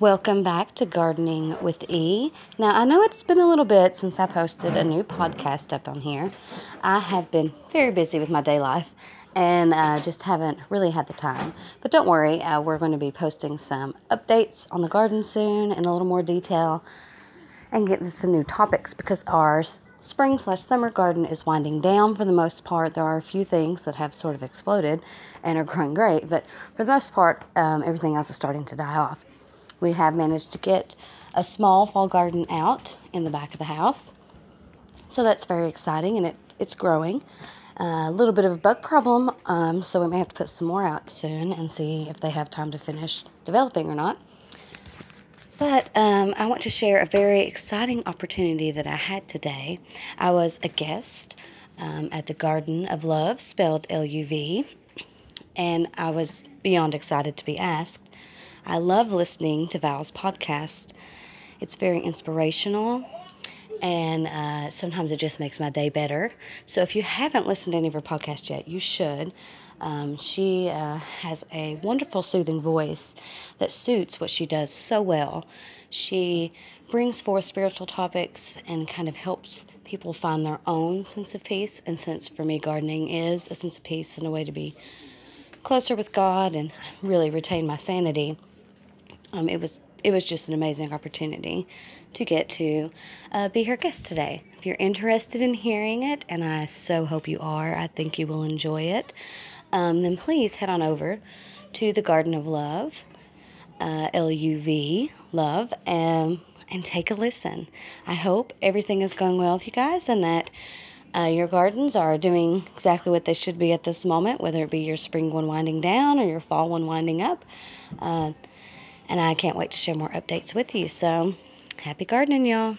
Welcome back to Gardening with E. Now, I know it's been a little bit since I posted a new podcast up on here. I have been very busy with my day life and uh, just haven't really had the time. But don't worry, uh, we're going to be posting some updates on the garden soon in a little more detail and get into some new topics because ours spring slash summer garden is winding down for the most part. There are a few things that have sort of exploded and are growing great, but for the most part, um, everything else is starting to die off. We have managed to get a small fall garden out in the back of the house, so that's very exciting and it, it's growing. Uh, a little bit of a bug problem, um, so we may have to put some more out soon and see if they have time to finish developing or not. But um, I want to share a very exciting opportunity that I had today. I was a guest um, at the Garden of Luv, spelled L U V, and I was beyond excited to be asked. I love listening to Val's podcast, it's very inspirational. And uh, sometimes it just makes my day better. So if you haven't listened to any of her podcasts yet, you should. Um, she uh, has a wonderful, soothing voice that suits what she does so well. She brings forth spiritual topics and kind of helps people find their own sense of peace. And since for me, gardening is a sense of peace and a way to be closer with God and really retain my sanity, um, it was it was just an amazing opportunity to get to uh, be her guest today. If you're interested in hearing it, and I so hope you are, I think you will enjoy it um, then please head on over to the Garden of Luv, uh, L U V, love, and, and take a listen. I hope everything is going well with you guys and that uh, your gardens are doing exactly what they should be at this moment, whether it be your spring one winding down or your fall one winding up. Uh, and I can't wait to share more updates with you. So, happy gardening, y'all.